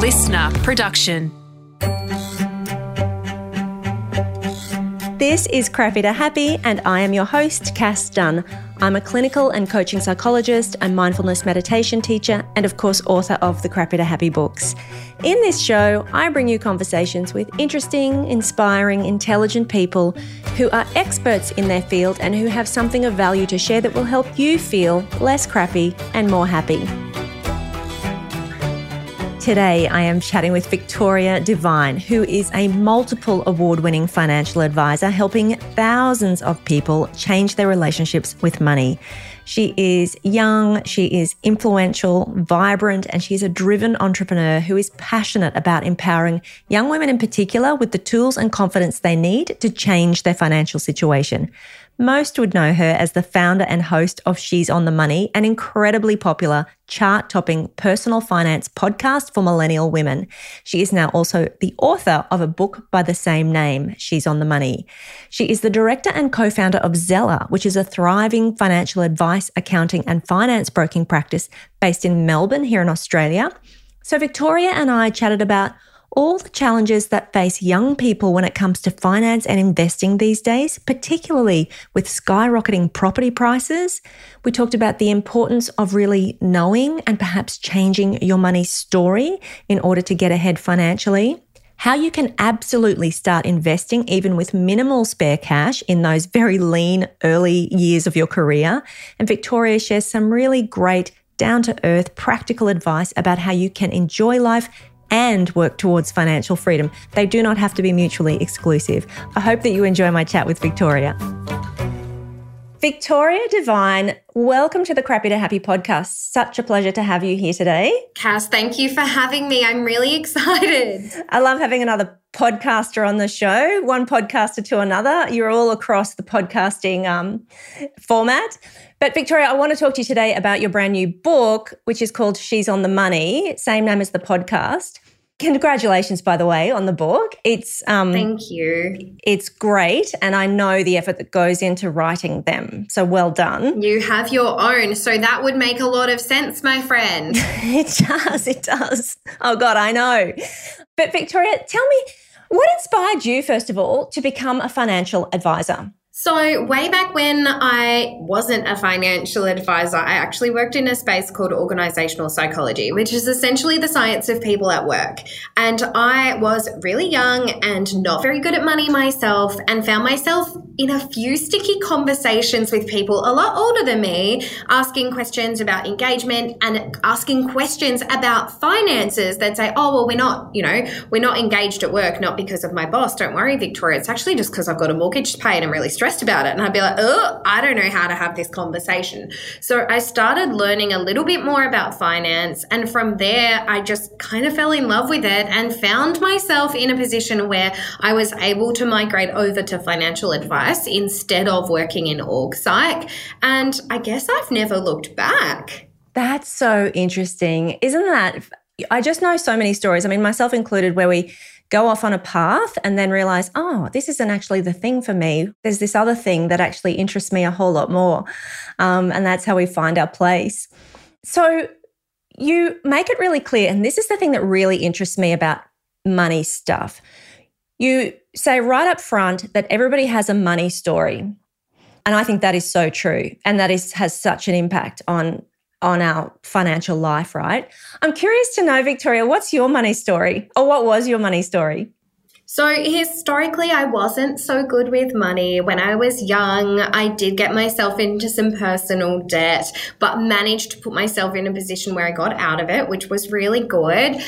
LiSTNR production. This is Crappy to Happy, and I am your host, Cass Dunn. I'm a clinical and coaching psychologist, a mindfulness meditation teacher, and of course, author of the Crappy to Happy books. In this show, I bring you conversations with interesting, inspiring, intelligent people who are experts in their field and who have something of value to share that will help you feel less crappy and more happy. Today, I am chatting with Victoria Devine, who is a multiple award winning financial advisor helping thousands of people change their relationships with money. She is young, she is influential, vibrant, and she's a driven entrepreneur who is passionate about empowering young women in particular with the tools and confidence they need to change their financial situation. Most would know her as the founder and host of She's on the Money, an incredibly popular chart topping personal finance podcast for millennial women. She is now also the author of a book by the same name, She's on the Money. She is the director and co founder of Zella, which is a thriving financial advice, accounting, and finance broking practice based in Melbourne, here in Australia. So, Victoria and I chatted about all the challenges that face young people when it comes to finance and investing these days, particularly with skyrocketing property prices. We talked about the importance of really knowing and perhaps changing your money story in order to get ahead financially. How you can absolutely start investing even with minimal spare cash in those very lean early years of your career. And Victoria shares some really great down to earth, practical advice about how you can enjoy life and work towards financial freedom. They do not have to be mutually exclusive. I hope that you enjoy my chat with Victoria. Victoria Devine, welcome to the Crappy to Happy podcast. Such a pleasure to have you here today. Cass, thank you for having me. I'm really excited. I love having another podcaster on the show, one podcaster to another. You're all across the podcasting um, format. But Victoria, I want to talk to you today about your brand new book, which is called She's on the Money, same name as the podcast. Congratulations, by the way, on the book. It's um, thank you. It's great, and I know the effort that goes into writing them. So well done. You have your own, so that would make a lot of sense, my friend. it does. It does. Oh God, I know. But Victoria, tell me, what inspired you first of all to become a financial advisor? So, way back when I wasn't a financial advisor, I actually worked in a space called organizational psychology, which is essentially the science of people at work. And I was really young and not very good at money myself, and found myself in a few sticky conversations with people a lot older than me, asking questions about engagement and asking questions about finances that say, oh, well, we're not, you know, we're not engaged at work, not because of my boss. Don't worry, Victoria. It's actually just because I've got a mortgage to pay and I'm really stressed about it. And I'd be like, oh, I don't know how to have this conversation. So I started learning a little bit more about finance. And from there, I just kind of fell in love with it and found myself in a position where I was able to migrate over to financial advice instead of working in org psych. And I guess I've never looked back. That's so interesting. Isn't that? I just know so many stories. I mean, myself included, where we go off on a path and then realize, oh, this isn't actually the thing for me. There's this other thing that actually interests me a whole lot more. Um, and that's how we find our place. So you make it really clear. And this is the thing that really interests me about money stuff. You say right up front that everybody has a money story. And I think that is so true. And that is has such an impact on on our financial life, right? I'm curious to know, Victoria, what's your money story? Or what was your money story? So, historically, I wasn't so good with money. When I was young, I did get myself into some personal debt, but managed to put myself in a position where I got out of it, which was really good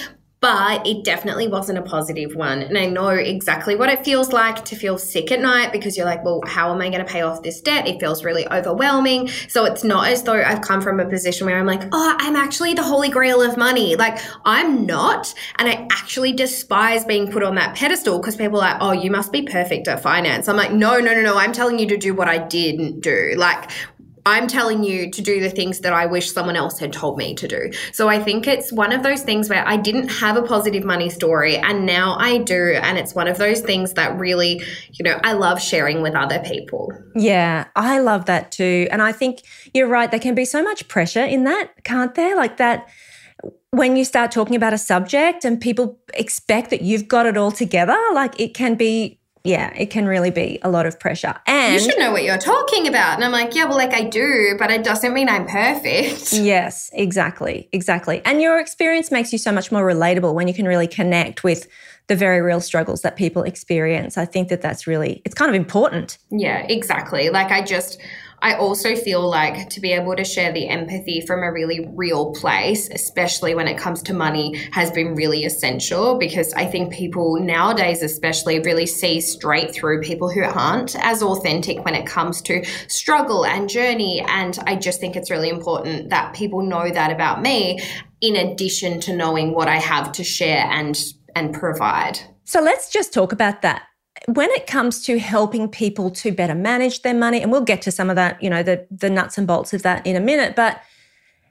but it definitely wasn't a positive one. And I know exactly what it feels like to feel sick at night because you're like, well, how am I going to pay off this debt? It feels really overwhelming. So it's not as though I've come from a position where I'm like, oh, I'm actually the holy grail of money. Like, I'm not. And I actually despise being put on that pedestal because people are like, oh, you must be perfect at finance. I'm like, no, no, no, no. I'm telling you to do what I didn't do. Like, I'm telling you to do the things that I wish someone else had told me to do. So I think it's one of those things where I didn't have a positive money story and now I do. And it's one of those things that really, you know, I love sharing with other people. Yeah, I love that too. And I think you're right. There can be so much pressure in that, can't there? Like that when you start talking about a subject and people expect that you've got it all together, like it can be yeah, it can really be a lot of pressure. And you should know what you're talking about. And I'm like, yeah, well, like I do, but it doesn't mean I'm perfect. Yes, exactly. Exactly. And your experience makes you so much more relatable when you can really connect with the very real struggles that people experience. I think that that's really, it's kind of important. Yeah, exactly. Like I just, I also feel like to be able to share the empathy from a really real place, especially when it comes to money, has been really essential because I think people nowadays, especially, really see straight through people who aren't as authentic when it comes to struggle and journey. And I just think it's really important that people know that about me, in addition to knowing what I have to share and and provide. So let's just talk about that when it comes to helping people to better manage their money, and we'll get to some of that, you know, the, the nuts and bolts of that in a minute, but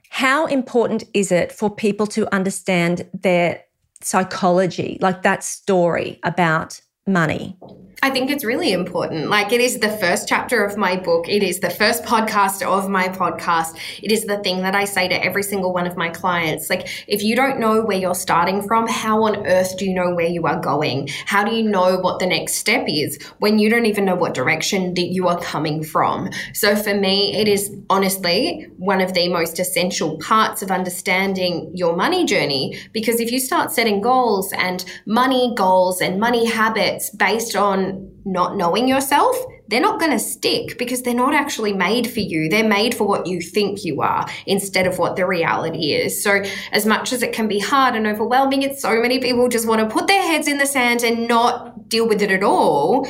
how important is it for people to understand their psychology, like that story about money? I think it's really important. Like, it is the first chapter of my book. It is the first podcast of my podcast. It is the thing that I say to every single one of my clients. Like, if you don't know where you're starting from, how on earth do you know where you are going? How do you know what the next step is when you don't even know what direction that you are coming from? So, for me, it is honestly one of the most essential parts of understanding your money journey. Because if you start setting goals and money goals and money habits based on not knowing yourself, they're not going to stick because they're not actually made for you. They're made for what you think you are instead of what the reality is. So, as much as it can be hard and overwhelming, it's so many people just want to put their heads in the sand and not deal with it at all.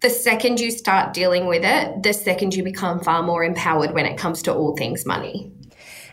The second you start dealing with it, the second you become far more empowered when it comes to all things money.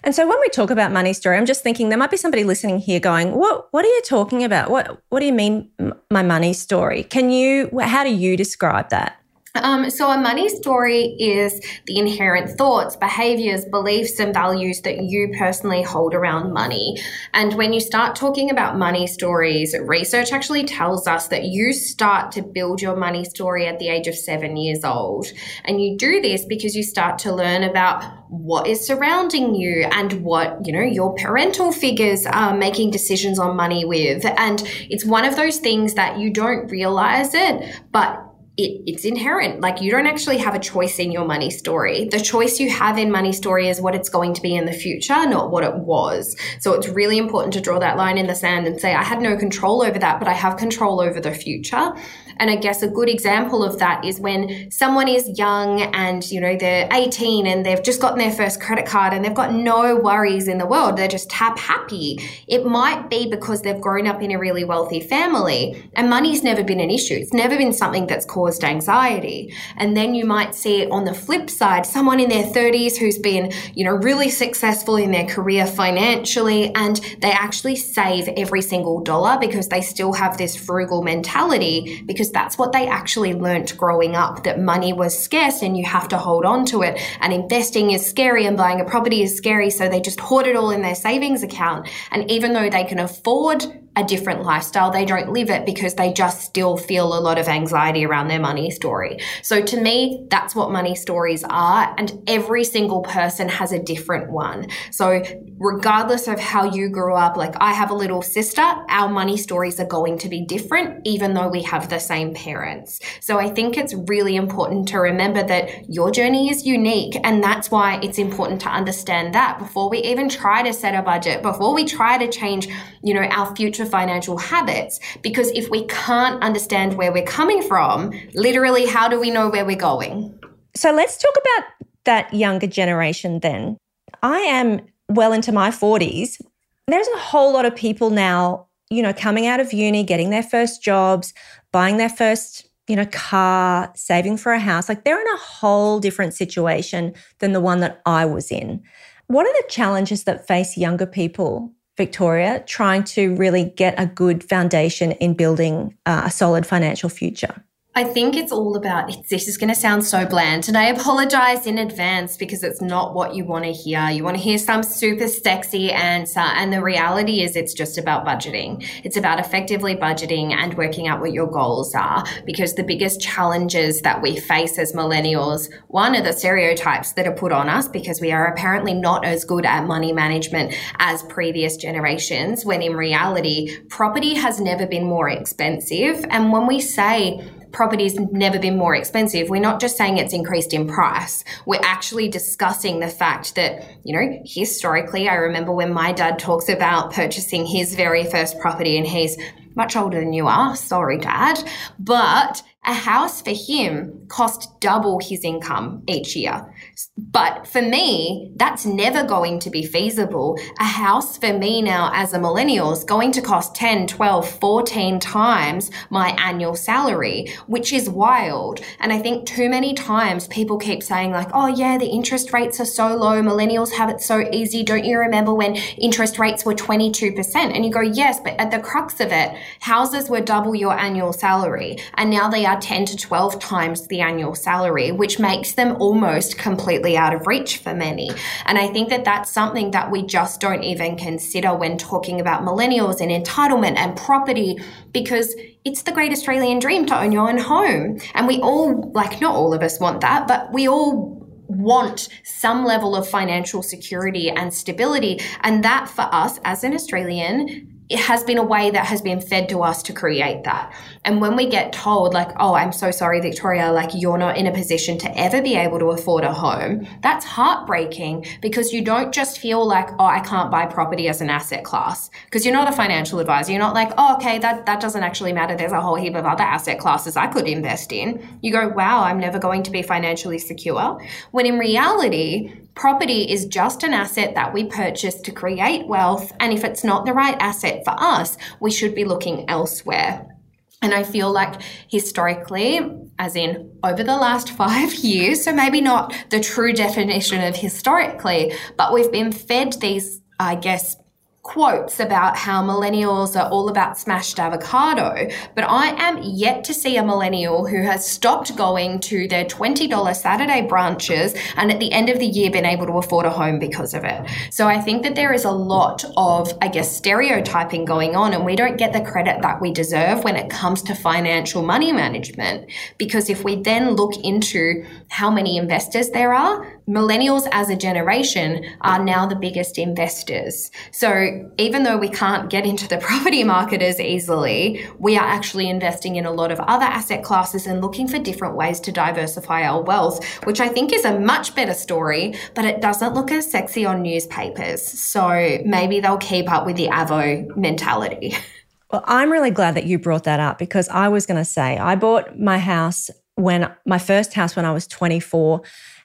And so when we talk about money story, I'm just thinking there might be somebody listening here going, "What what are you talking about? What what do you mean my money story? Can you how do you describe that?" Um, so, a money story is the inherent thoughts, behaviors, beliefs, and values that you personally hold around money. And when you start talking about money stories, research actually tells us that you start to build your money story at the age of seven years old. And you do this because you start to learn about what is surrounding you and what, you know, your parental figures are making decisions on money with. And it's one of those things that you don't realize it, but it, it's inherent. Like you don't actually have a choice in your money story. The choice you have in money story is what it's going to be in the future, not what it was. So it's really important to draw that line in the sand and say, I had no control over that, but I have control over the future. And I guess a good example of that is when someone is young and, you know, they're 18 and they've just gotten their first credit card and they've got no worries in the world. They're just tap happy. It might be because they've grown up in a really wealthy family and money's never been an issue. It's never been something that's caused anxiety. And then you might see on the flip side, someone in their 30s who's been, you know, really successful in their career financially and they actually save every single dollar because they still have this frugal mentality because because that's what they actually learnt growing up that money was scarce and you have to hold on to it. And investing is scary and buying a property is scary. So they just hoard it all in their savings account. And even though they can afford a different lifestyle. They don't live it because they just still feel a lot of anxiety around their money story. So to me, that's what money stories are. And every single person has a different one. So regardless of how you grew up, like I have a little sister, our money stories are going to be different, even though we have the same parents. So I think it's really important to remember that your journey is unique. And that's why it's important to understand that before we even try to set a budget, before we try to change, you know, our future financial habits. Because if we can't understand where we're coming from, literally, how do we know where we're going? So let's talk about that younger generation then. I am well into my 40s. There's a whole lot of people now, you know, coming out of uni, getting their first jobs, buying their first, you know, car, saving for a house. Like they're in a whole different situation than the one that I was in. What are the challenges that face younger people Victoria, trying to really get a good foundation in building uh, a solid financial future? I think it's all about this is going to sound so bland, and I apologize in advance because it's not what you want to hear. You want to hear some super sexy answer, and the reality is it's just about budgeting. It's about effectively budgeting and working out what your goals are because the biggest challenges that we face as millennials, one are the stereotypes that are put on us because we are apparently not as good at money management as previous generations, when in reality, property has never been more expensive. And when we say property's never been more expensive, we're not just saying it's increased in price. We're actually discussing the fact that, you know, historically, I remember when my dad talks about purchasing his very first property and he's much older than you are. Sorry, dad. But a house for him cost double his income each year. But for me, that's never going to be feasible. A house for me now as a millennial is going to cost 10, 12, 14 times my annual salary, which is wild. And I think too many times people keep saying, like, oh, yeah, the interest rates are so low. Millennials have it so easy. Don't you remember when interest rates were 22%? And you go, yes, but at the crux of it, houses were double your annual salary. And now they are 10 to 12 times the annual salary, which makes them almost completely out of reach for many. And I think that that's something that we just don't even consider when talking about millennials and entitlement and property because it's the great Australian dream to own your own home. And we all, like, not all of us want that, but we all want some level of financial security and stability. And that for us as an Australian it has been a way that has been fed to us to create that. And when we get told, like, oh, I'm so sorry, Victoria, like you're not in a position to ever be able to afford a home, that's heartbreaking because you don't just feel like, oh, I can't buy property as an asset class because you're not a financial advisor. You're not like, oh, okay, that, that doesn't actually matter. There's a whole heap of other asset classes I could invest in. You go, wow, I'm never going to be financially secure. When in reality, Property is just an asset that we purchase to create wealth. And if it's not the right asset for us, we should be looking elsewhere. And I feel like historically, as in over the last five years, so maybe not the true definition of historically, but we've been fed these, I guess, quotes about how millennials are all about smashed avocado, but I am yet to see a millennial who has stopped going to their $20 Saturday brunches and at the end of the year been able to afford a home because of it. So I think that there is a lot of, I guess, stereotyping going on, and we don't get the credit that we deserve when it comes to financial money management. Because if we then look into how many investors there are, millennials as a generation are now the biggest investors. So even though we can't get into the property market as easily, we are actually investing in a lot of other asset classes and looking for different ways to diversify our wealth, which I think is a much better story, but it doesn't look as sexy on newspapers. So maybe they'll keep up with the Avo mentality. Well, I'm really glad that you brought that up because I was going to say I bought my house when my first house when I was 24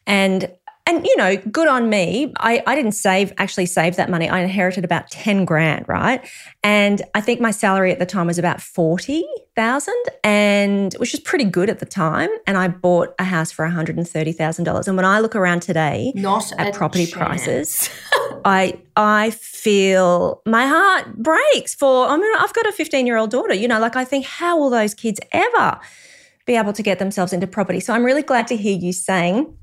and and you know, good on me. I, I didn't save actually save that money. I inherited about 10 grand, right? And I think my salary at the time was about 40,000 and which is pretty good at the time. And I bought a house for $130,000. And when I look around today Not at property chance. prices, I I feel my heart breaks for I mean, I've got a 15-year-old daughter, you know, like I think how will those kids ever be able to get themselves into property? So I'm really glad to hear you saying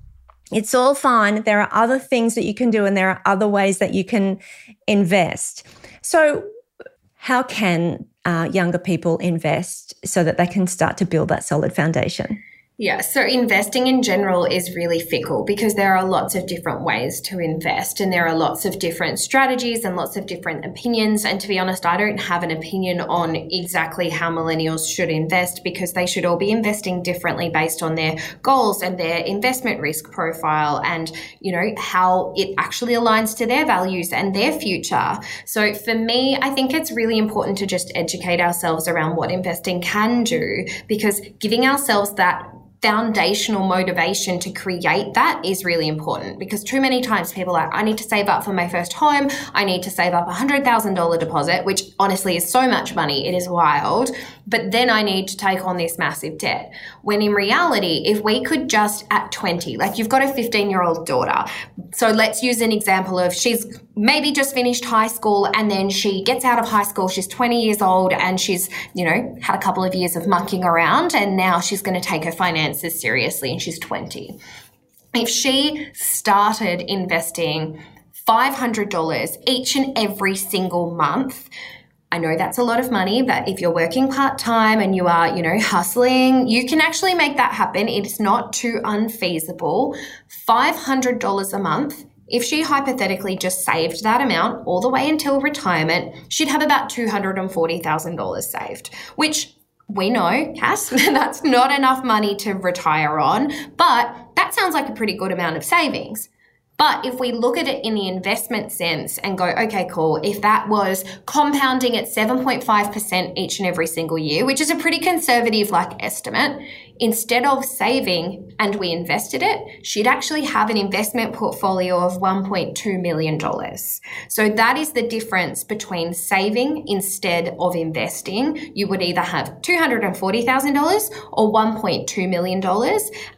it's all fine. There are other things that you can do, and there are other ways that you can invest. So, how can uh, younger people invest so that they can start to build that solid foundation? Yeah, so investing in general is really fickle because there are lots of different ways to invest and there are lots of different strategies and lots of different opinions. And to be honest, I don't have an opinion on exactly how millennials should invest because they should all be investing differently based on their goals and their investment risk profile and, you know, how it actually aligns to their values and their future. So for me, I think it's really important to just educate ourselves around what investing can do because giving ourselves that foundational motivation to create that is really important because too many times people are like, I need to save up for my first home. I need to save up a $100,000 deposit, which honestly is so much money. It is wild. But then I need to take on this massive debt. When in reality, if we could just at 20, like you've got a 15 year old daughter. So let's use an example of she's maybe just finished high school and then she gets out of high school. She's 20 years old and she's, you know, had a couple of years of mucking around and now she's going to take her finances seriously and she's 20. If she started investing $500 each and every single month, I know that's a lot of money, but if you're working part time and you are, you know, hustling, you can actually make that happen. It's not too unfeasible. $500 a month if she hypothetically just saved that amount all the way until retirement, she'd have about $240,000 saved, which we know, Cass, that's not enough money to retire on, but that sounds like a pretty good amount of savings. But if we look at it in the investment sense and go, okay, cool, if that was compounding at 7.5% each and every single year, which is a pretty conservative like estimate, instead of saving and we invested it, she'd actually have an investment portfolio of $1.2 million. So that is the difference between saving instead of investing. You would either have $240,000 or $1.2 million.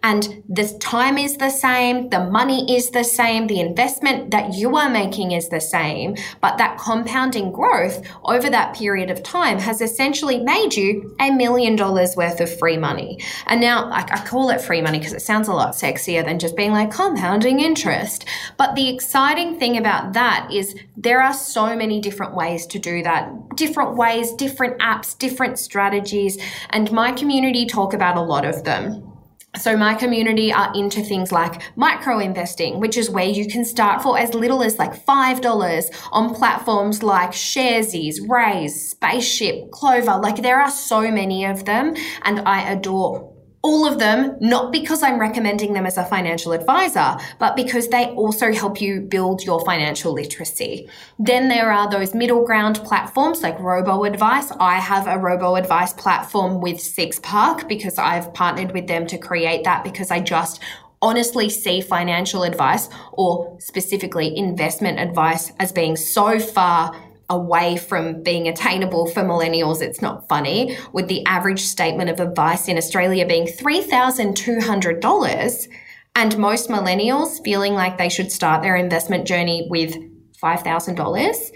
And the time is the same, the money is the same, the investment that you are making is the same, but that compounding growth over that period of time has essentially made you a million dollars worth of free money. And now I, I call it free money because it sounds a lot sexier than just being like compounding interest. But the exciting thing about that is there are so many different ways to do that, different ways, different apps, different strategies. And my community talk about a lot of them. So my community are into things like micro investing, which is where you can start for as little as like $5 on platforms like Sharesies, Raiz, Spaceship, Clover. Like there are so many of them and I adore all of them, not because I'm recommending them as a financial advisor, but because they also help you build your financial literacy. Then there are those middle ground platforms like Robo Advice. I have a Robo Advice platform with Six Park because I've partnered with them to create that because I just honestly see financial advice or specifically investment advice as being so far away from being attainable for millennials, it's not funny, with the average statement of advice in Australia being $3,200 and most millennials feeling like they should start their investment journey with $5,000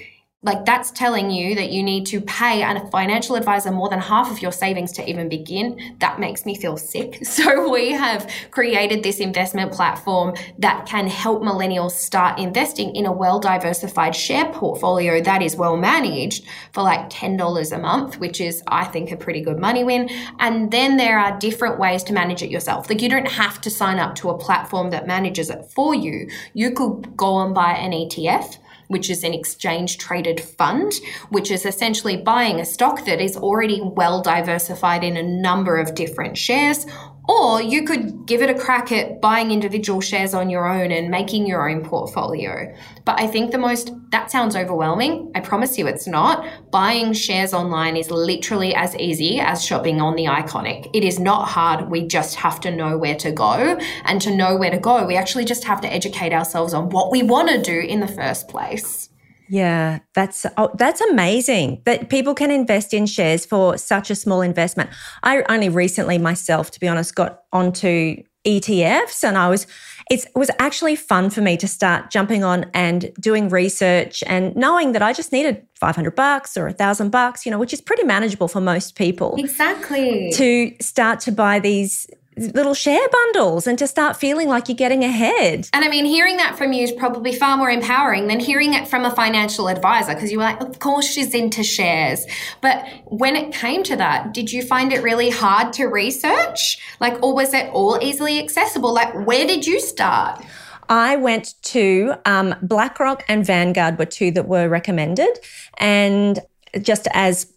like that's telling you that you need to pay a financial advisor more than half of your savings to even begin. That makes me feel sick. So we have created this investment platform that can help millennials start investing in a well diversified share portfolio that is well managed for like $10 a month, which is, I think, a pretty good money win. And then there are different ways to manage it yourself. Like you don't have to sign up to a platform that manages it for you. You could go and buy an ETF which is an exchange traded fund, which is essentially buying a stock that is already well diversified in a number of different shares or you could give it a crack at buying individual shares on your own and making your own portfolio. But I think the most, that sounds overwhelming. I promise you it's not. Buying shares online is literally as easy as shopping on the iconic. It is not hard. We just have to know where to go. And to know where to go, we actually just have to educate ourselves on what we want to do in the first place. Yeah, that's oh, that's amazing that people can invest in shares for such a small investment. I only recently myself, to be honest, got onto ETFs and I was it was actually fun for me to start jumping on and doing research and knowing that I just needed 500 bucks or a thousand bucks, you know, which is pretty manageable for most people. Exactly. To start to buy these little share bundles and to start feeling like you're getting ahead. And I mean, hearing that from you is probably far more empowering than hearing it from a financial advisor because you were like, of course she's into shares. But when it came to that, did you find it really hard to research? Like, or was it all easily accessible? Like, where did you start? I went to um, BlackRock and Vanguard were two that were recommended. And just as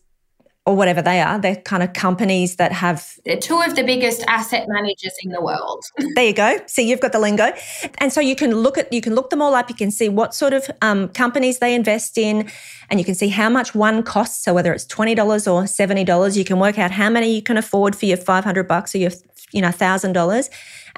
or whatever they are. They're kind of companies that have. They're two of the biggest asset managers in the world. there you go. See, you've got the lingo, and so you can look at you can look them all up. You can see what sort of um, companies they invest in, and you can see how much one costs. So whether it's twenty dollars or seventy dollars, you can work out how many you can afford for your five hundred bucks or your you know, $1,000.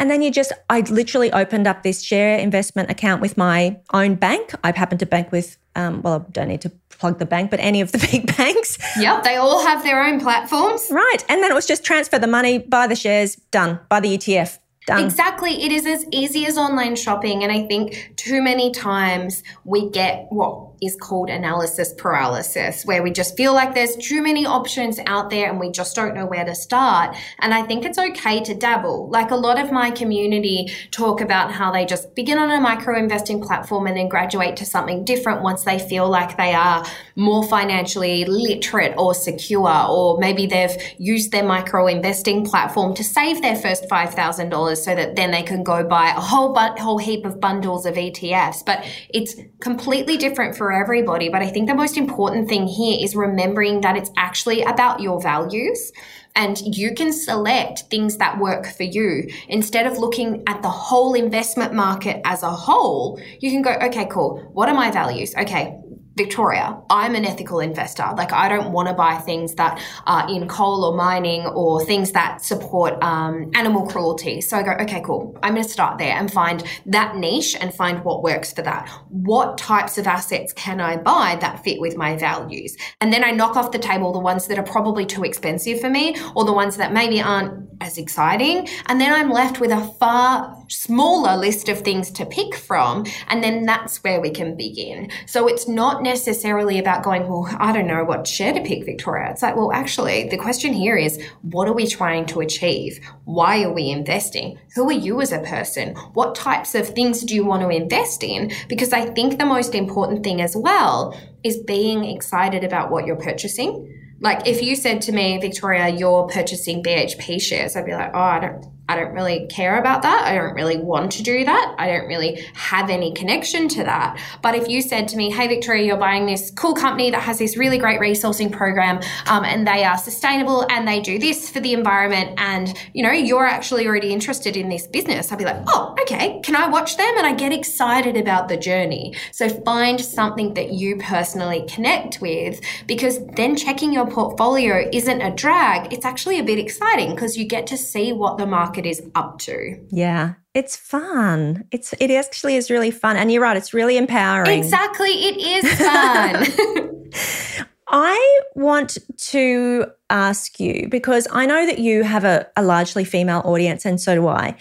And then you just, I literally opened up this share investment account with my own bank. I happen to bank with, um, well, I don't need to plug the bank, but any of the big banks. Yep, they all have their own platforms. Right. And then it was just transfer the money, buy the shares, done, buy the ETF. Done. Exactly. It is as easy as online shopping. And I think too many times we get what is called analysis paralysis, where we just feel like there's too many options out there and we just don't know where to start. And I think it's okay to dabble. Like a lot of my community talk about how they just begin on a micro investing platform and then graduate to something different once they feel like they are more financially literate or secure, or maybe they've used their micro investing platform to save their first $5,000 so that then they can go buy a whole, bu- whole heap of bundles of ETFs. But it's completely different for everybody. But I think the most important thing here is remembering that it's actually about your values and you can select things that work for you. Instead of looking at the whole investment market as a whole, you can go, okay, cool. What are my values? Okay, Victoria, I'm an ethical investor. Like, I don't want to buy things that are in coal or mining or things that support um, animal cruelty. So I go, okay, cool. I'm going to start there and find that niche and find what works for that. What types of assets can I buy that fit with my values? And then I knock off the table the ones that are probably too expensive for me or the ones that maybe aren't as exciting. And then I'm left with a far smaller list of things to pick from. And then that's where we can begin. So it's not necessarily about going, well, I don't know what share to pick, Victoria. It's like, well, actually, the question here is what are we trying to achieve? Why are we investing? Who are you as a person? What types of things do you want to invest in? Because I think the most important thing as well is being excited about what you're purchasing. Like if you said to me, Victoria, you're purchasing BHP shares, I'd be like, oh, I don't I don't really care about that. I don't really want to do that. I don't really have any connection to that. But if you said to me, hey, Victoria, you're buying this cool company that has this really great resourcing program um, and they are sustainable and they do this for the environment and, you know, you're actually already interested in this business, I'd be like, oh, okay, can I watch them? And I get excited about the journey. So find something that you personally connect with because then checking your portfolio isn't a drag. It's actually a bit exciting because you get to see what the market market is up to. Yeah. It's fun. It's it actually is really fun. And you're right, it's really empowering. Exactly. It is fun. I want to ask you because I know that you have a, a largely female audience, and so do I.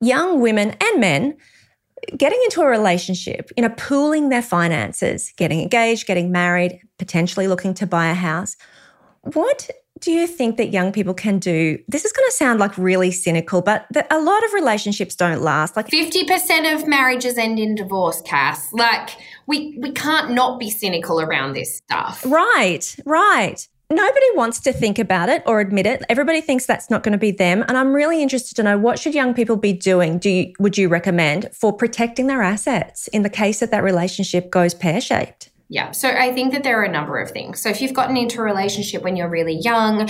Young women and men getting into a relationship, you know, pooling their finances, getting engaged, getting married, potentially looking to buy a house. What do you think that young people can do? This is going to sound like really cynical, but a lot of relationships don't last. Like 50% of marriages end in divorce, Cass. Like we we can't not be cynical around this stuff. Right, right. Nobody wants to think about it or admit it. Everybody thinks that's not going to be them, and I'm really interested to know what should young people be doing? Do you, would you recommend for protecting their assets in the case that that relationship goes pear-shaped? Yeah. So I think that there are a number of things. So if you've gotten into a relationship when you're really young,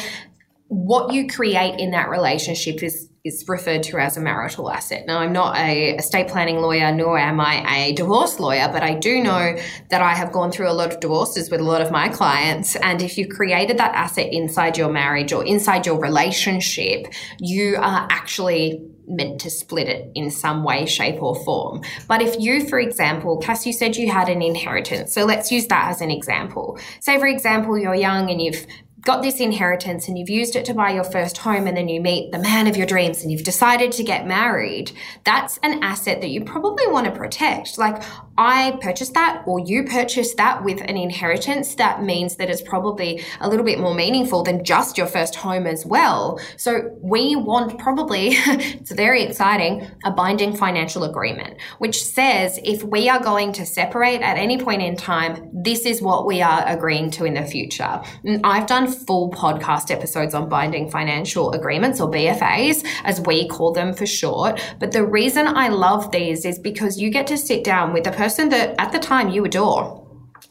what you create in that relationship is is referred to as a marital asset. Now, I'm not a estate planning lawyer, nor am I a divorce lawyer, but I do know that I have gone through a lot of divorces with a lot of my clients. And if you created that asset inside your marriage or inside your relationship, you are actually meant to split it in some way, shape, or form. But if you, for example, Cass, you said you had an inheritance. So let's use that as an example. Say, for example, you're young and you've got this inheritance and you've used it to buy your first home and then you meet the man of your dreams and you've decided to get married, that's an asset that you probably want to protect. Like, I purchased that or you purchased that with an inheritance, that means that it's probably a little bit more meaningful than just your first home as well. So we want probably, it's very exciting, a binding financial agreement, which says if we are going to separate at any point in time, this is what we are agreeing to in the future. And I've done full podcast episodes on binding financial agreements or BFAs, as we call them for short. But the reason I love these is because you get to sit down with a person that at the time you adore,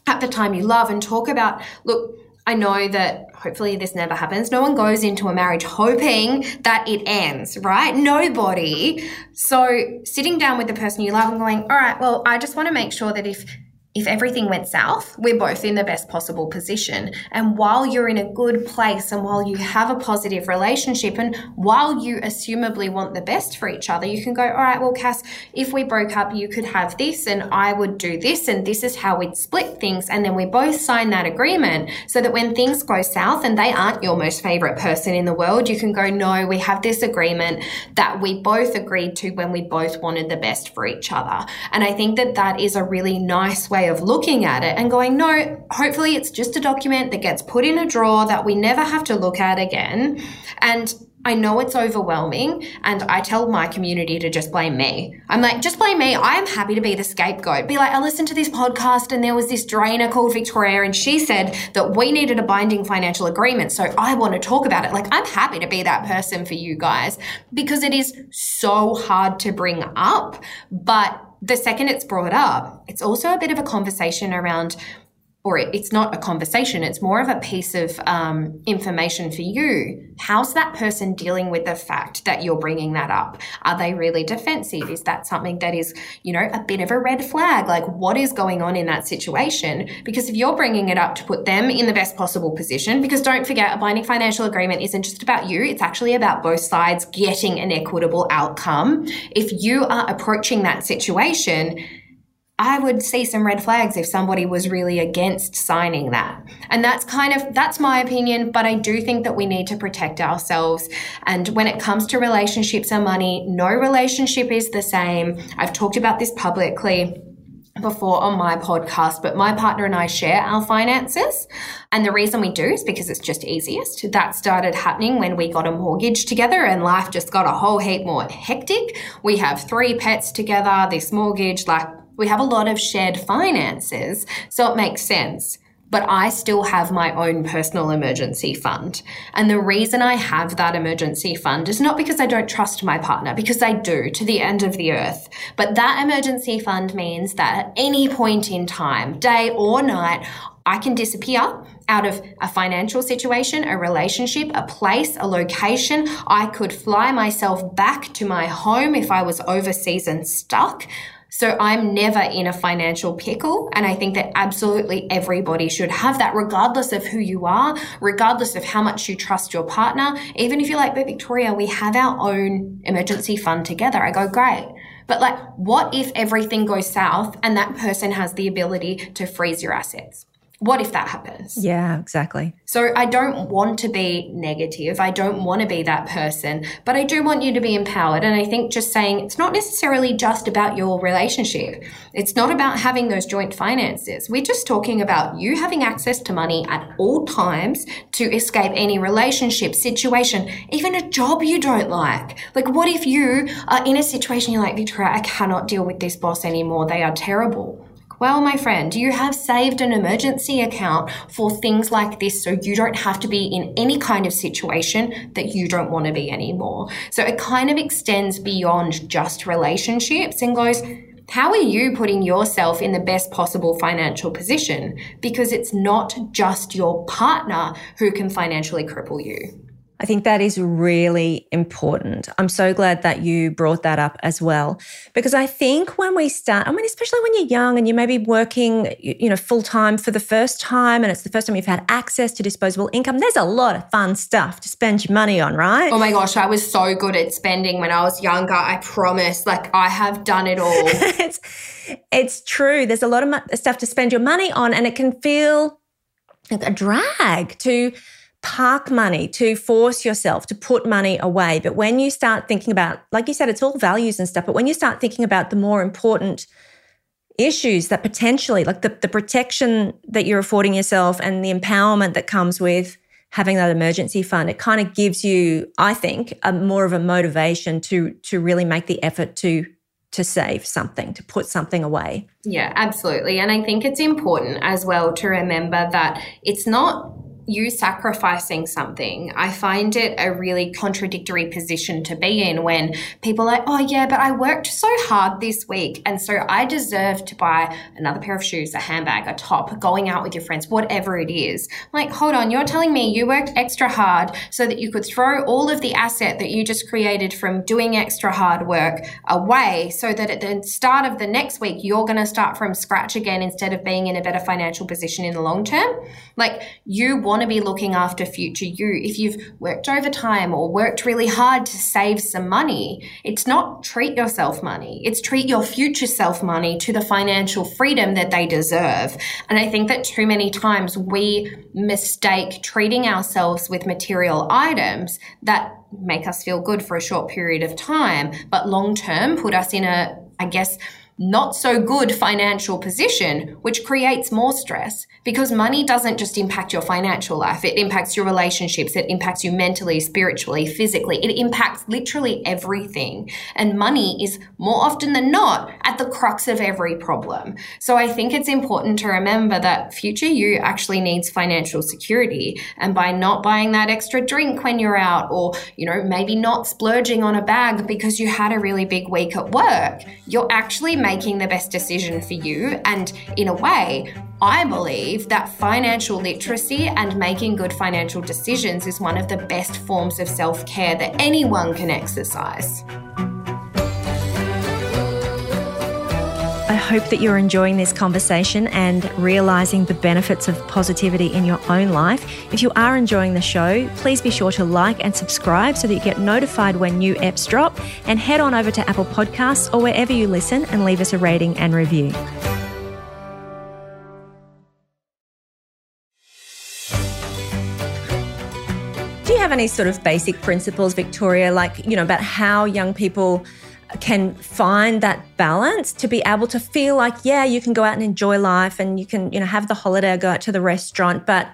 at the time you love, and talk about, look, I know that hopefully this never happens. No one goes into a marriage hoping that it ends, right? Nobody. So sitting down with the person you love and going, all right, well, I just want to make sure that if if everything went south, we're both in the best possible position. And while you're in a good place and while you have a positive relationship and while you assumably want the best for each other, you can go, all right, well, Cass, if we broke up, you could have this and I would do this and this is how we'd split things. And then we both sign that agreement so that when things go south and they aren't your most favorite person in the world, you can go, no, we have this agreement that we both agreed to when we both wanted the best for each other. And I think that that is a really nice way way of looking at it and going, no, hopefully it's just a document that gets put in a drawer that we never have to look at again. And I know it's overwhelming and I tell my community to just blame me. I'm like, just blame me. I am happy to be the scapegoat. Be like, I listened to this podcast and there was this drainer called Victoria and she said that we needed a binding financial agreement. So I want to talk about it. Like, I'm happy to be that person for you guys because it is so hard to bring up. But the second it's brought up, it's also a bit of a conversation around or it's not a conversation, it's more of a piece of um, information for you. How's that person dealing with the fact that you're bringing that up? Are they really defensive? Is that something that is, you know, a bit of a red flag? Like, what is going on in that situation? Because if you're bringing it up to put them in the best possible position, because don't forget, a binding financial agreement isn't just about you, it's actually about both sides getting an equitable outcome. If you are approaching that situation, I would see some red flags if somebody was really against signing that. And that's kind of that's my opinion, but I do think that we need to protect ourselves. And when it comes to relationships and money, no relationship is the same. I've talked about this publicly before on my podcast, but my partner and I share our finances. And the reason we do is because it's just easiest. That started happening when we got a mortgage together and life just got a whole heap more hectic. We have three pets together, this mortgage, like we have a lot of shared finances, so it makes sense. But I still have my own personal emergency fund. And the reason I have that emergency fund is not because I don't trust my partner, because I do to the end of the earth. But that emergency fund means that at any point in time, day or night, I can disappear out of a financial situation, a relationship, a place, a location. I could fly myself back to my home if I was overseas and stuck. So I'm never in a financial pickle. And I think that absolutely everybody should have that, regardless of who you are, regardless of how much you trust your partner. Even if you're like, but Victoria, we have our own emergency fund together. I go, great. But like, what if everything goes south and that person has the ability to freeze your assets? What if that happens? Yeah, exactly. So I don't want to be negative. I don't want to be that person, but I do want you to be empowered. And I think just saying it's not necessarily just about your relationship. It's not about having those joint finances. We're just talking about you having access to money at all times to escape any relationship, situation, even a job you don't like. Like, what if you are in a situation you're like, Victoria, I cannot deal with this boss anymore. They are terrible. Well, my friend, you have saved an emergency account for things like this so you don't have to be in any kind of situation that you don't want to be anymore. So it kind of extends beyond just relationships and goes, how are you putting yourself in the best possible financial position? Because it's not just your partner who can financially cripple you. I think that is really important. I'm so glad that you brought that up as well. Because I think when we start, I mean, especially when you're young and you may be working, you know, full time for the first time and it's the first time you've had access to disposable income, there's a lot of fun stuff to spend your money on, right? Oh my gosh, I was so good at spending when I was younger. I promise. Like, I have done it all. it's, it's true. There's a lot of stuff to spend your money on, and it can feel like a drag to park money, to force yourself to put money away. But when you start thinking about, like you said, it's all values and stuff, but when you start thinking about the more important issues that potentially, like the, the protection that you're affording yourself and the empowerment that comes with having that emergency fund, it kind of gives you, I think, a more of a motivation to to really make the effort to to save something, to put something away. Yeah, absolutely. And I think it's important as well to remember that it's not you sacrificing something, I find it a really contradictory position to be in when people are like, oh, yeah, but I worked so hard this week. And so I deserve to buy another pair of shoes, a handbag, a top, going out with your friends, whatever it is. Like, hold on, you're telling me you worked extra hard so that you could throw all of the asset that you just created from doing extra hard work away so that at the start of the next week, you're going to start from scratch again instead of being in a better financial position in the long term. Like, you want to be looking after future you. If you've worked overtime or worked really hard to save some money, it's not treat yourself money, it's treat your future self money to the financial freedom that they deserve. And I think that too many times we mistake treating ourselves with material items that make us feel good for a short period of time, but long term put us in a, I guess, not so good financial position, which creates more stress because money doesn't just impact your financial life. It impacts your relationships. It impacts you mentally, spiritually, physically. It impacts literally everything. And money is more often than not at the crux of every problem. So I think it's important to remember that future you actually needs financial security. And by not buying that extra drink when you're out or, you know, maybe not splurging on a bag because you had a really big week at work, you're actually making the best decision for you. And in a way, I believe that financial literacy and making good financial decisions is one of the best forms of self care that anyone can exercise. Hope that you're enjoying this conversation and realizing the benefits of positivity in your own life. If you are enjoying the show, please be sure to like and subscribe so that you get notified when new eps drop. And head on over to Apple Podcasts or wherever you listen and leave us a rating and review. Do you have any sort of basic principles, Victoria, like, you know, about how young people can find that balance to be able to feel like, yeah, you can go out and enjoy life and you can, you know, have the holiday, go out to the restaurant, but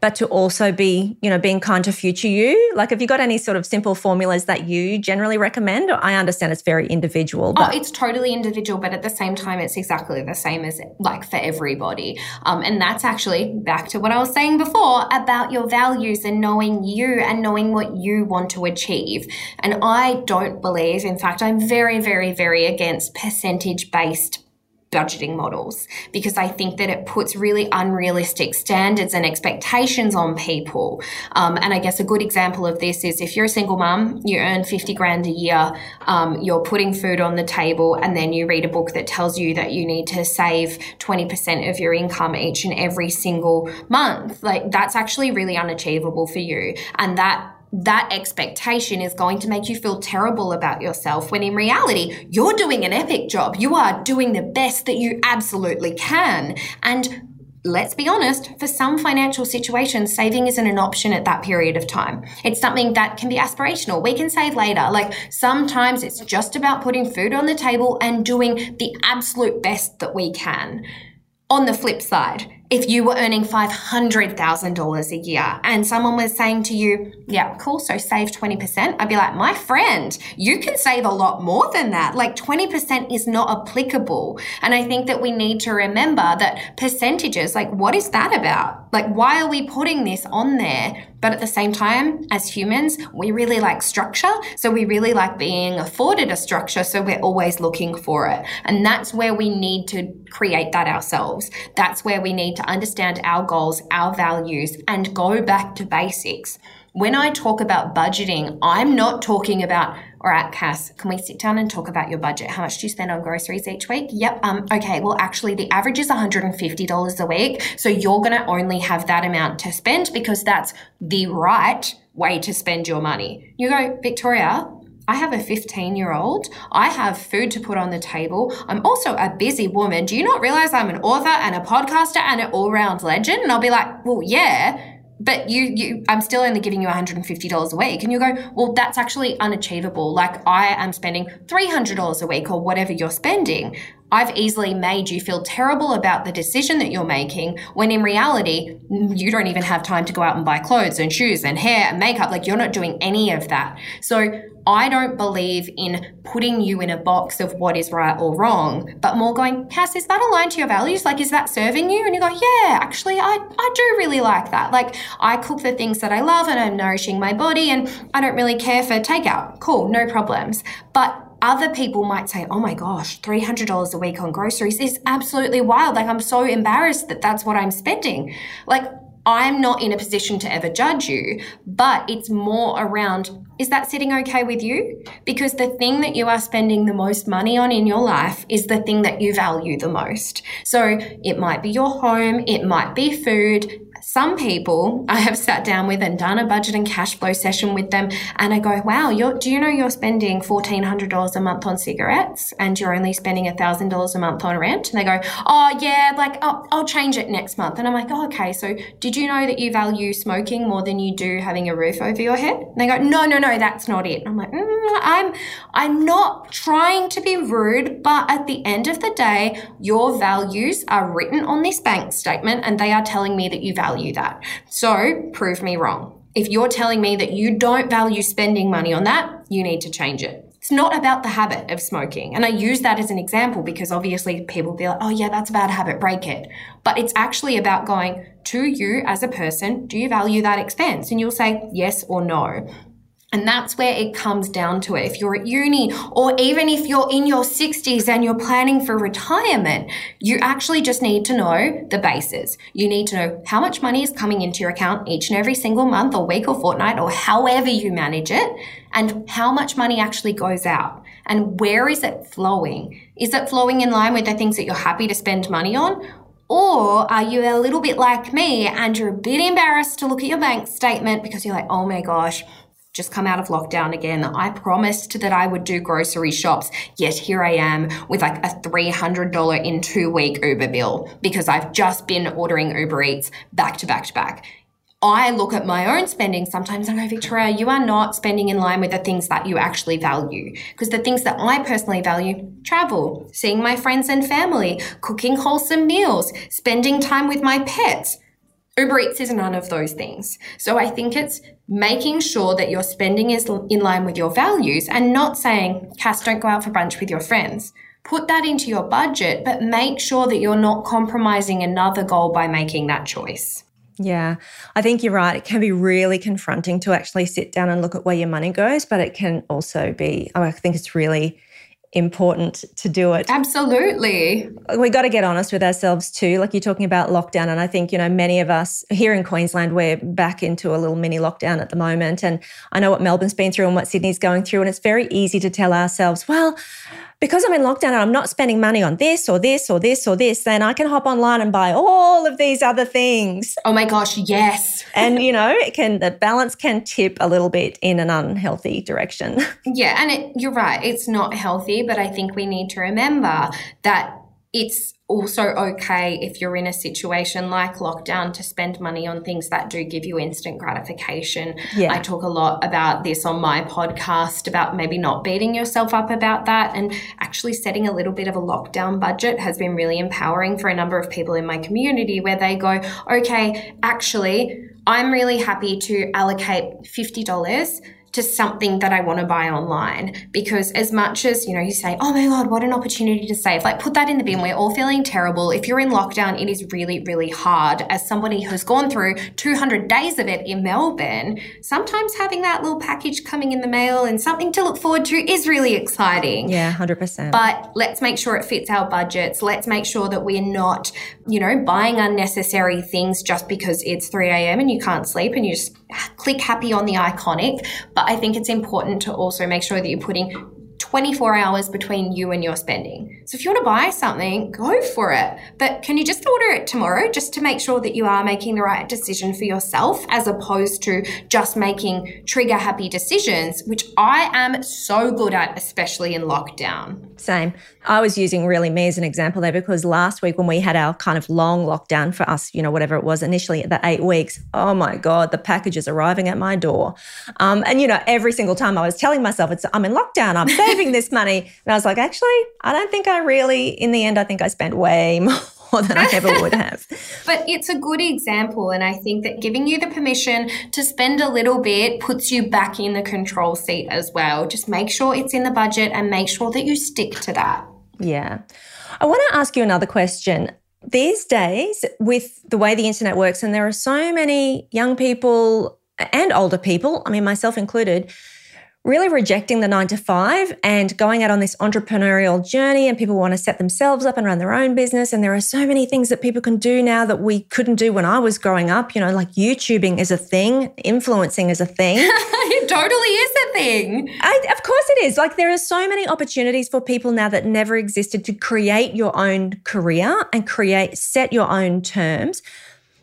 but to also be, you know, being kind to future you? Like, have you got any sort of simple formulas that you generally recommend? I understand it's very individual. But- oh, it's totally individual, but at the same time, it's exactly the same as like for everybody. Um, and that's actually back to what I was saying before about your values and knowing you and knowing what you want to achieve. And I don't believe, in fact, I'm very, very, very against percentage based budgeting models because I think that it puts really unrealistic standards and expectations on people. Um, and I guess a good example of this is if you're a single mum, you earn 50 grand a year, um, you're putting food on the table, and then you read a book that tells you that you need to save 20% of your income each and every single month. Like that's actually really unachievable for you. And that that expectation is going to make you feel terrible about yourself when in reality, you're doing an epic job. You are doing the best that you absolutely can. And let's be honest, for some financial situations, saving isn't an option at that period of time. It's something that can be aspirational. We can save later. Like sometimes it's just about putting food on the table and doing the absolute best that we can. On the flip side, if you were earning $500,000 a year and someone was saying to you, yeah, cool, so save 20%, I'd be like, my friend, you can save a lot more than that. Like 20% is not applicable. And I think that we need to remember that percentages, like, what is that about? Like, why are we putting this on there? But at the same time, as humans, we really like structure. So we really like being afforded a structure. So we're always looking for it. And that's where we need to create that ourselves. That's where we need to understand our goals, our values, and go back to basics. When I talk about budgeting, I'm not talking about, all right, Cass, can we sit down and talk about your budget? How much do you spend on groceries each week? Yep. Um, okay. Well, actually, the average is $150 a week. So you're going to only have that amount to spend because that's the right way to spend your money. You go, Victoria, I have a 15 year old. I have food to put on the table. I'm also a busy woman. Do you not realize I'm an author and a podcaster and an all round legend? And I'll be like, well, yeah, but you, you, I'm still only giving you $150 a week. And you go, well, that's actually unachievable. Like I am spending $300 a week or whatever you're spending. I've easily made you feel terrible about the decision that you're making when in reality, you don't even have time to go out and buy clothes and shoes and hair and makeup. Like you're not doing any of that. So I don't believe in putting you in a box of what is right or wrong, but more going, Cass, is that aligned to your values? Like, is that serving you? And you go, yeah, actually, I, I do really like that. Like, I cook the things that I love and I'm nourishing my body and I don't really care for takeout. Cool, no problems. But other people might say, oh my gosh, $300 a week on groceries is absolutely wild. Like, I'm so embarrassed that that's what I'm spending. Like, I'm not in a position to ever judge you, but it's more around is that sitting okay with you? Because the thing that you are spending the most money on in your life is the thing that you value the most. So it might be your home, it might be food, some people I have sat down with and done a budget and cash flow session with them, and I go, "Wow, do you know you're spending fourteen hundred dollars a month on cigarettes, and you're only spending thousand dollars a month on rent?" And they go, "Oh yeah, like oh, I'll change it next month." And I'm like, "Oh okay, so did you know that you value smoking more than you do having a roof over your head?" And they go, "No, no, no, that's not it." And I'm like, mm, "I'm I'm not trying to be rude, but at the end of the day, your values are written on this bank statement, and they are telling me that you value." Value that. So prove me wrong. If you're telling me that you don't value spending money on that, you need to change it. It's not about the habit of smoking. And I use that as an example because obviously people be like, oh, yeah, that's a bad habit, break it. But it's actually about going to you as a person, do you value that expense? And you'll say yes or no. And that's where it comes down to it. If you're at uni or even if you're in your 60s and you're planning for retirement, you actually just need to know the bases. You need to know how much money is coming into your account each and every single month or week or fortnight or however you manage it and how much money actually goes out and where is it flowing? Is it flowing in line with the things that you're happy to spend money on or are you a little bit like me and you're a bit embarrassed to look at your bank statement because you're like, oh my gosh, just come out of lockdown again. I promised that I would do grocery shops, yet here I am with like a $300 in two week Uber bill because I've just been ordering Uber Eats back to back to back. I look at my own spending sometimes and go, Victoria, you are not spending in line with the things that you actually value. Because the things that I personally value travel, seeing my friends and family, cooking wholesome meals, spending time with my pets Uber Eats is none of those things. So I think it's making sure that your spending is in line with your values and not saying, Cass, don't go out for brunch with your friends. Put that into your budget, but make sure that you're not compromising another goal by making that choice. Yeah, I think you're right. It can be really confronting to actually sit down and look at where your money goes, but it can also be, oh, I think it's really important to do it. Absolutely. We got to get honest with ourselves too. Like you're talking about lockdown. And I think, you know, many of us here in Queensland, we're back into a little mini lockdown at the moment. And I know what Melbourne's been through and what Sydney's going through. And it's very easy to tell ourselves, well, because I'm in lockdown and I'm not spending money on this or this or this or this, then I can hop online and buy all of these other things. Oh my gosh, yes. and you know, it can the balance can tip a little bit in an unhealthy direction. Yeah, and it, you're right, it's not healthy, but I think we need to remember that it's also okay if you're in a situation like lockdown to spend money on things that do give you instant gratification. Yeah. I talk a lot about this on my podcast about maybe not beating yourself up about that and actually setting a little bit of a lockdown budget has been really empowering for a number of people in my community where they go, okay, actually, I'm really happy to allocate $50 to something that I want to buy online. Because as much as, you know, you say, oh my God, what an opportunity to save, like put that in the bin. We're all feeling terrible. If you're in lockdown, it is really, really hard. As somebody who's gone through 200 days of it in Melbourne, sometimes having that little package coming in the mail and something to look forward to is really exciting. Yeah, 100%. But let's make sure it fits our budgets. Let's make sure that we're not, you know, buying unnecessary things just because it's 3 a.m. and you can't sleep and you just click happy on the iconic. But I think it's important to also make sure that you're putting 24 hours between you and your spending. So if you want to buy something, go for it. But can you just order it tomorrow just to make sure that you are making the right decision for yourself as opposed to just making trigger happy decisions, which I am so good at, especially in lockdown. Same. I was using really me as an example there because last week when we had our kind of long lockdown for us, you know, whatever it was initially, the eight weeks, oh my God, the packages arriving at my door. Um, and, you know, every single time I was telling myself, it's, I'm in lockdown, I'm saving saving this money. And I was like, actually, I don't think I really, in the end, I think I spent way more more than I ever would have. but it's a good example. And I think that giving you the permission to spend a little bit puts you back in the control seat as well. Just make sure it's in the budget and make sure that you stick to that. Yeah. I want to ask you another question. These days, with the way the internet works, and there are so many young people and older people, I mean, myself included, really rejecting the nine to five and going out on this entrepreneurial journey. And people want to set themselves up and run their own business. And there are so many things that people can do now that we couldn't do when I was growing up. You know, like YouTubing is a thing, influencing is a thing. it totally is a thing. I, of course it is. Like there are so many opportunities for people now that never existed to create your own career and create, set your own terms.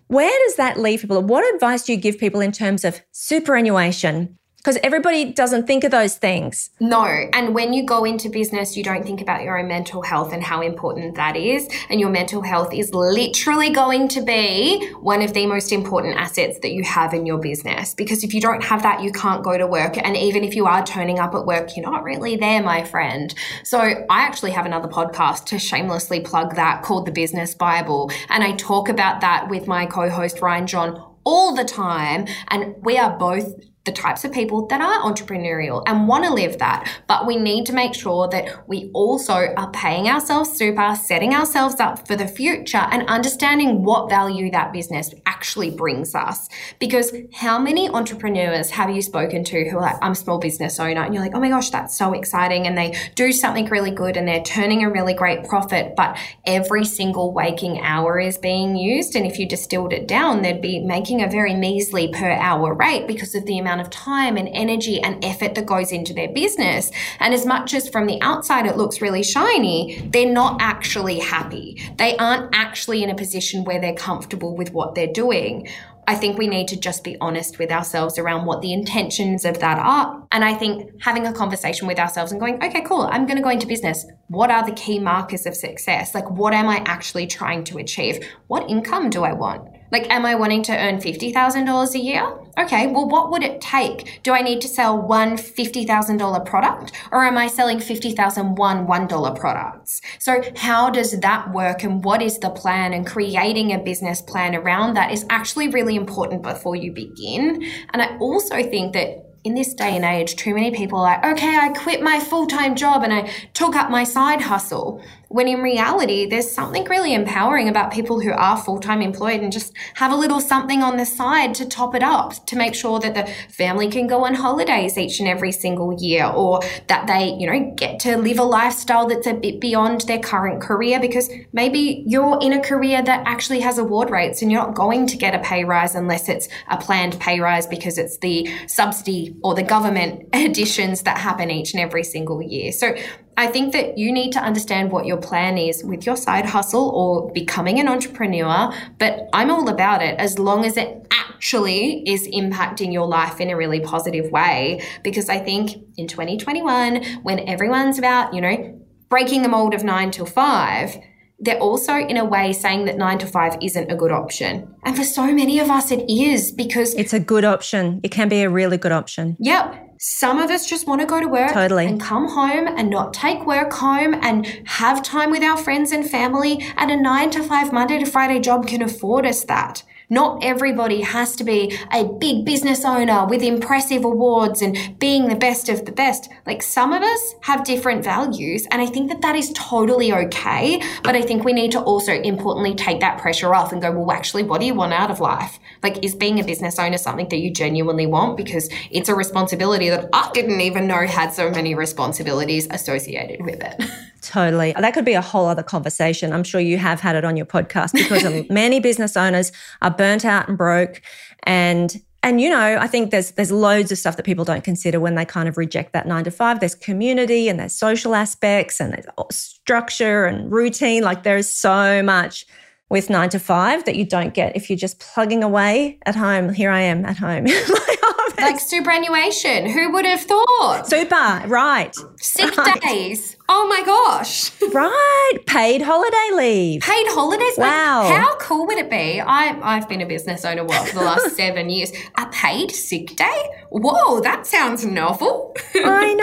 Where does that leave people? What advice do you give people in terms of superannuation, because everybody doesn't think of those things. No. And when you go into business, you don't think about your own mental health and how important that is. And your mental health is literally going to be one of the most important assets that you have in your business. Because if you don't have that, you can't go to work. And even if you are turning up at work, you're not really there, my friend. So I actually have another podcast to shamelessly plug that called The Business Bible. And I talk about that with my co host, Ryan John all the time. And we are both the types of people that are entrepreneurial and want to live that. But we need to make sure that we also are paying ourselves super, setting ourselves up for the future, and understanding what value that business actually brings us. Because how many entrepreneurs have you spoken to who are like, I'm a small business owner, and you're like, oh my gosh, that's so exciting. And they do something really good and they're turning a really great profit, but every single waking hour is being used. And if you distilled it down, they'd be making a very measly per hour rate because of the amount amount of time and energy and effort that goes into their business. And as much as from the outside it looks really shiny, they're not actually happy. They aren't actually in a position where they're comfortable with what they're doing. I think we need to just be honest with ourselves around what the intentions of that are. And I think having a conversation with ourselves and going, okay, cool, I'm going to go into business. What are the key markers of success? Like, what am I actually trying to achieve? What income do I want? Like, am I wanting to earn $50,000 a year? Okay, well, what would it take? Do I need to sell one $50,000 product or am I selling 50,001 $1 products? So, how does that work and what is the plan? And creating a business plan around that is actually really important before you begin. And I also think that in this day and age, too many people are like, okay, I quit my full time job and I took up my side hustle. When in reality, there's something really empowering about people who are full time employed and just have a little something on the side to top it up to make sure that the family can go on holidays each and every single year or that they, you know, get to live a lifestyle that's a bit beyond their current career because maybe you're in a career that actually has award rates and you're not going to get a pay rise unless it's a planned pay rise because it's the subsidy or the government additions that happen each and every single year. So I think that you need to understand what your plan is with your side hustle or becoming an entrepreneur. But I'm all about it as long as it actually is impacting your life in a really positive way. Because I think in 2021, when everyone's about, you know, breaking the mold of nine till five, they're also in a way saying that nine to five isn't a good option. And for so many of us, it is because it's a good option. It can be a really good option. Yep. Some of us just want to go to work totally. and come home and not take work home and have time with our friends and family. And a nine to five Monday to Friday job can afford us that. Not everybody has to be a big business owner with impressive awards and being the best of the best. Like some of us have different values, and I think that that is totally okay. But I think we need to also importantly take that pressure off and go, well, actually, what do you want out of life? Like, is being a business owner something that you genuinely want? Because it's a responsibility that I didn't even know had so many responsibilities associated with it. Totally. That could be a whole other conversation. I'm sure you have had it on your podcast because many business owners are burnt out and broke and and you know, I think there's there's loads of stuff that people don't consider when they kind of reject that 9 to 5. There's community and there's social aspects and there's structure and routine. Like there's so much with 9 to 5 that you don't get if you're just plugging away at home. Here I am at home. like superannuation. Who would have thought? Super, right. Sick right. days. Oh my gosh. right. Paid holiday leave. Paid holidays. Wow. Like, how cool would it be? I, I've been a business owner what, for the last seven years. A paid sick day? Whoa, that sounds novel. I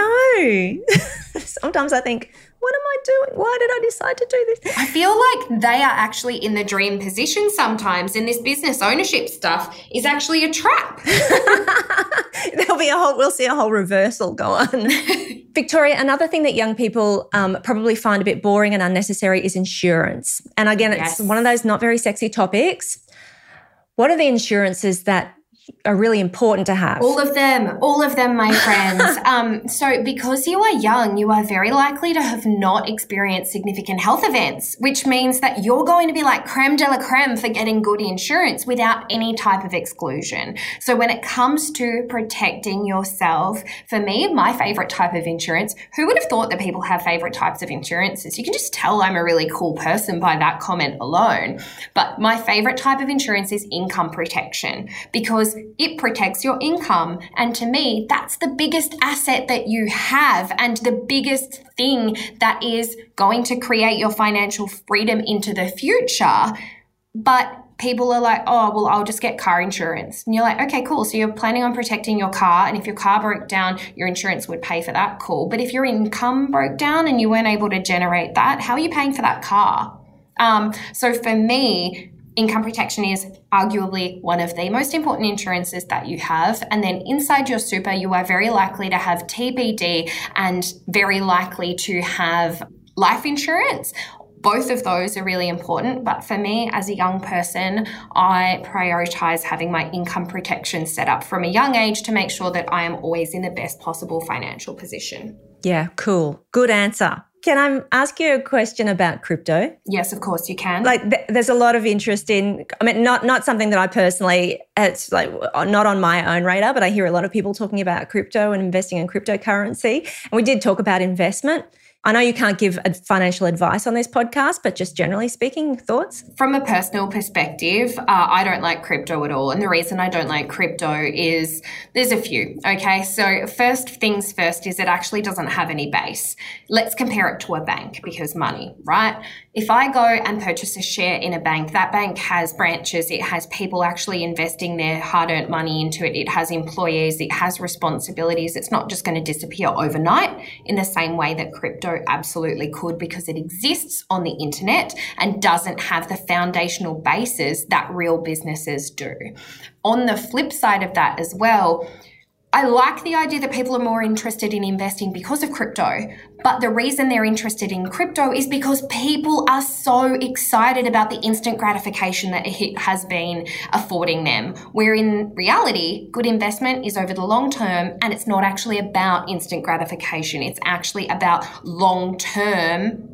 know. Sometimes I think, what am I doing? Why did I decide to do this? I feel like they are actually in the dream position sometimes, and this business ownership stuff is actually a trap. There'll be a whole, we'll see a whole reversal go on. Victoria, another thing that young people um, probably find a bit boring and unnecessary is insurance. And again, yes. it's one of those not very sexy topics. What are the insurances that are really important to have. All of them, all of them, my friends. um, so, because you are young, you are very likely to have not experienced significant health events, which means that you're going to be like creme de la creme for getting good insurance without any type of exclusion. So, when it comes to protecting yourself, for me, my favorite type of insurance, who would have thought that people have favorite types of insurances? You can just tell I'm a really cool person by that comment alone. But my favorite type of insurance is income protection because it protects your income. And to me, that's the biggest asset that you have and the biggest thing that is going to create your financial freedom into the future. But people are like, oh, well, I'll just get car insurance. And you're like, okay, cool. So you're planning on protecting your car. And if your car broke down, your insurance would pay for that. Cool. But if your income broke down and you weren't able to generate that, how are you paying for that car? Um, so for me, income protection is arguably one of the most important insurances that you have. And then inside your super, you are very likely to have TPD and very likely to have life insurance. Both of those are really important, but for me as a young person, I prioritize having my income protection set up from a young age to make sure that I am always in the best possible financial position. Yeah, cool. Good answer. Can I ask you a question about crypto? Yes, of course you can. Like, th- there's a lot of interest in. I mean, not not something that I personally. It's like uh, not on my own radar, but I hear a lot of people talking about crypto and investing in cryptocurrency. And we did talk about investment. I know you can't give financial advice on this podcast, but just generally speaking, thoughts? From a personal perspective, uh, I don't like crypto at all. And the reason I don't like crypto is there's a few. Okay. So, first things first is it actually doesn't have any base. Let's compare it to a bank because money, right? If I go and purchase a share in a bank, that bank has branches, it has people actually investing their hard earned money into it, it has employees, it has responsibilities. It's not just going to disappear overnight in the same way that crypto absolutely could because it exists on the internet and doesn't have the foundational basis that real businesses do. On the flip side of that as well, I like the idea that people are more interested in investing because of crypto. But the reason they're interested in crypto is because people are so excited about the instant gratification that it has been affording them. Where in reality, good investment is over the long term and it's not actually about instant gratification. It's actually about long term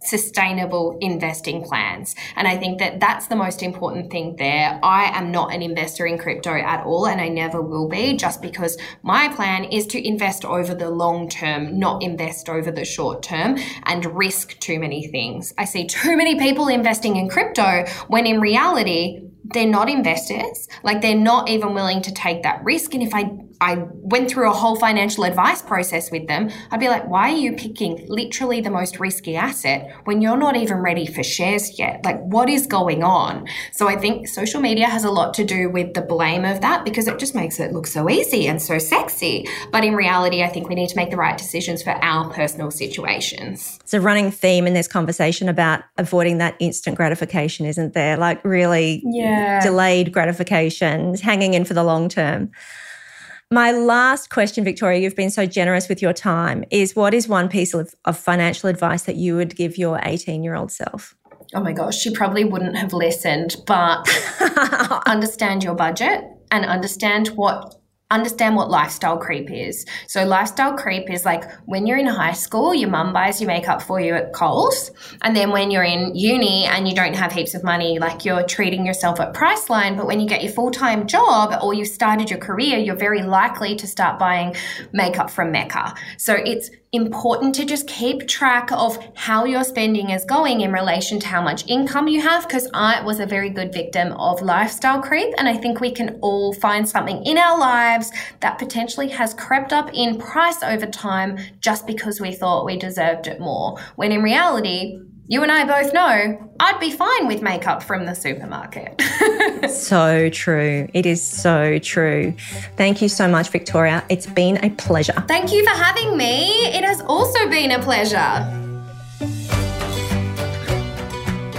sustainable investing plans. And I think that that's the most important thing there. I am not an investor in crypto at all, and I never will be, just because my plan is to invest over the long term, not invest over the short term and risk too many things. I see too many people investing in crypto when in reality, they're not investors. Like they're not even willing to take that risk. And if I I went through a whole financial advice process with them, I'd be like, why are you picking literally the most risky asset when you're not even ready for shares yet? Like, what is going on? So I think social media has a lot to do with the blame of that because it just makes it look so easy and so sexy. But in reality, I think we need to make the right decisions for our personal situations. It's a running theme in this conversation about avoiding that instant gratification, isn't there? Like, really yeah. Delayed gratification, hanging in for the long term. My last question, Victoria, you've been so generous with your time, is what is one piece of, of financial advice that you would give your 18 year old self? Oh my gosh, she probably wouldn't have listened, but understand your budget and understand what understand what lifestyle creep is. So lifestyle creep is like when you're in high school, your mum buys your makeup for you at Coles. And then when you're in uni and you don't have heaps of money, like you're treating yourself at Priceline. But when you get your full-time job or you've started your career, you're very likely to start buying makeup from Mecca. So it's important to just keep track of how your spending is going in relation to how much income you have because I was a very good victim of lifestyle creep and I think we can all find something in our lives that potentially has crept up in price over time just because we thought we deserved it more when in reality you and I both know I'd be fine with makeup from the supermarket. so true. It is so true. Thank you so much, Victoria. It's been a pleasure. Thank you for having me. It has also been a pleasure.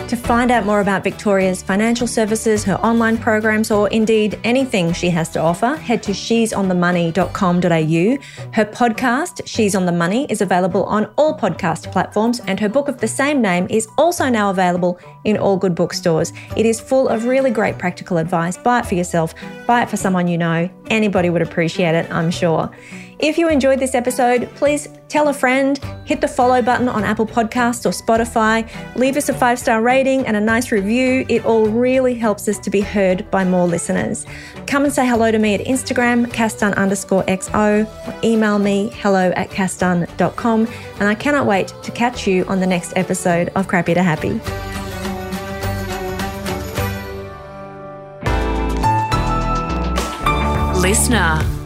To find out more about Victoria's financial services, her online programs, or indeed anything she has to offer, head to shesonthemoney.com.au. Her podcast, She's on the Money, is available on all podcast platforms, and her book of the same name is also now available in all good bookstores. It is full of really great practical advice. Buy it for yourself, buy it for someone you know. Anybody would appreciate it, I'm sure. If you enjoyed this episode, please tell a friend, hit the follow button on Apple Podcasts or Spotify, leave us a five star rating and a nice review. It all really helps us to be heard by more listeners. Come and say hello to me at Instagram, cassdunn underscore XO, or email me hello at cassdunn.com. And I cannot wait to catch you on the next episode of Crappy to Happy. LiSTNR.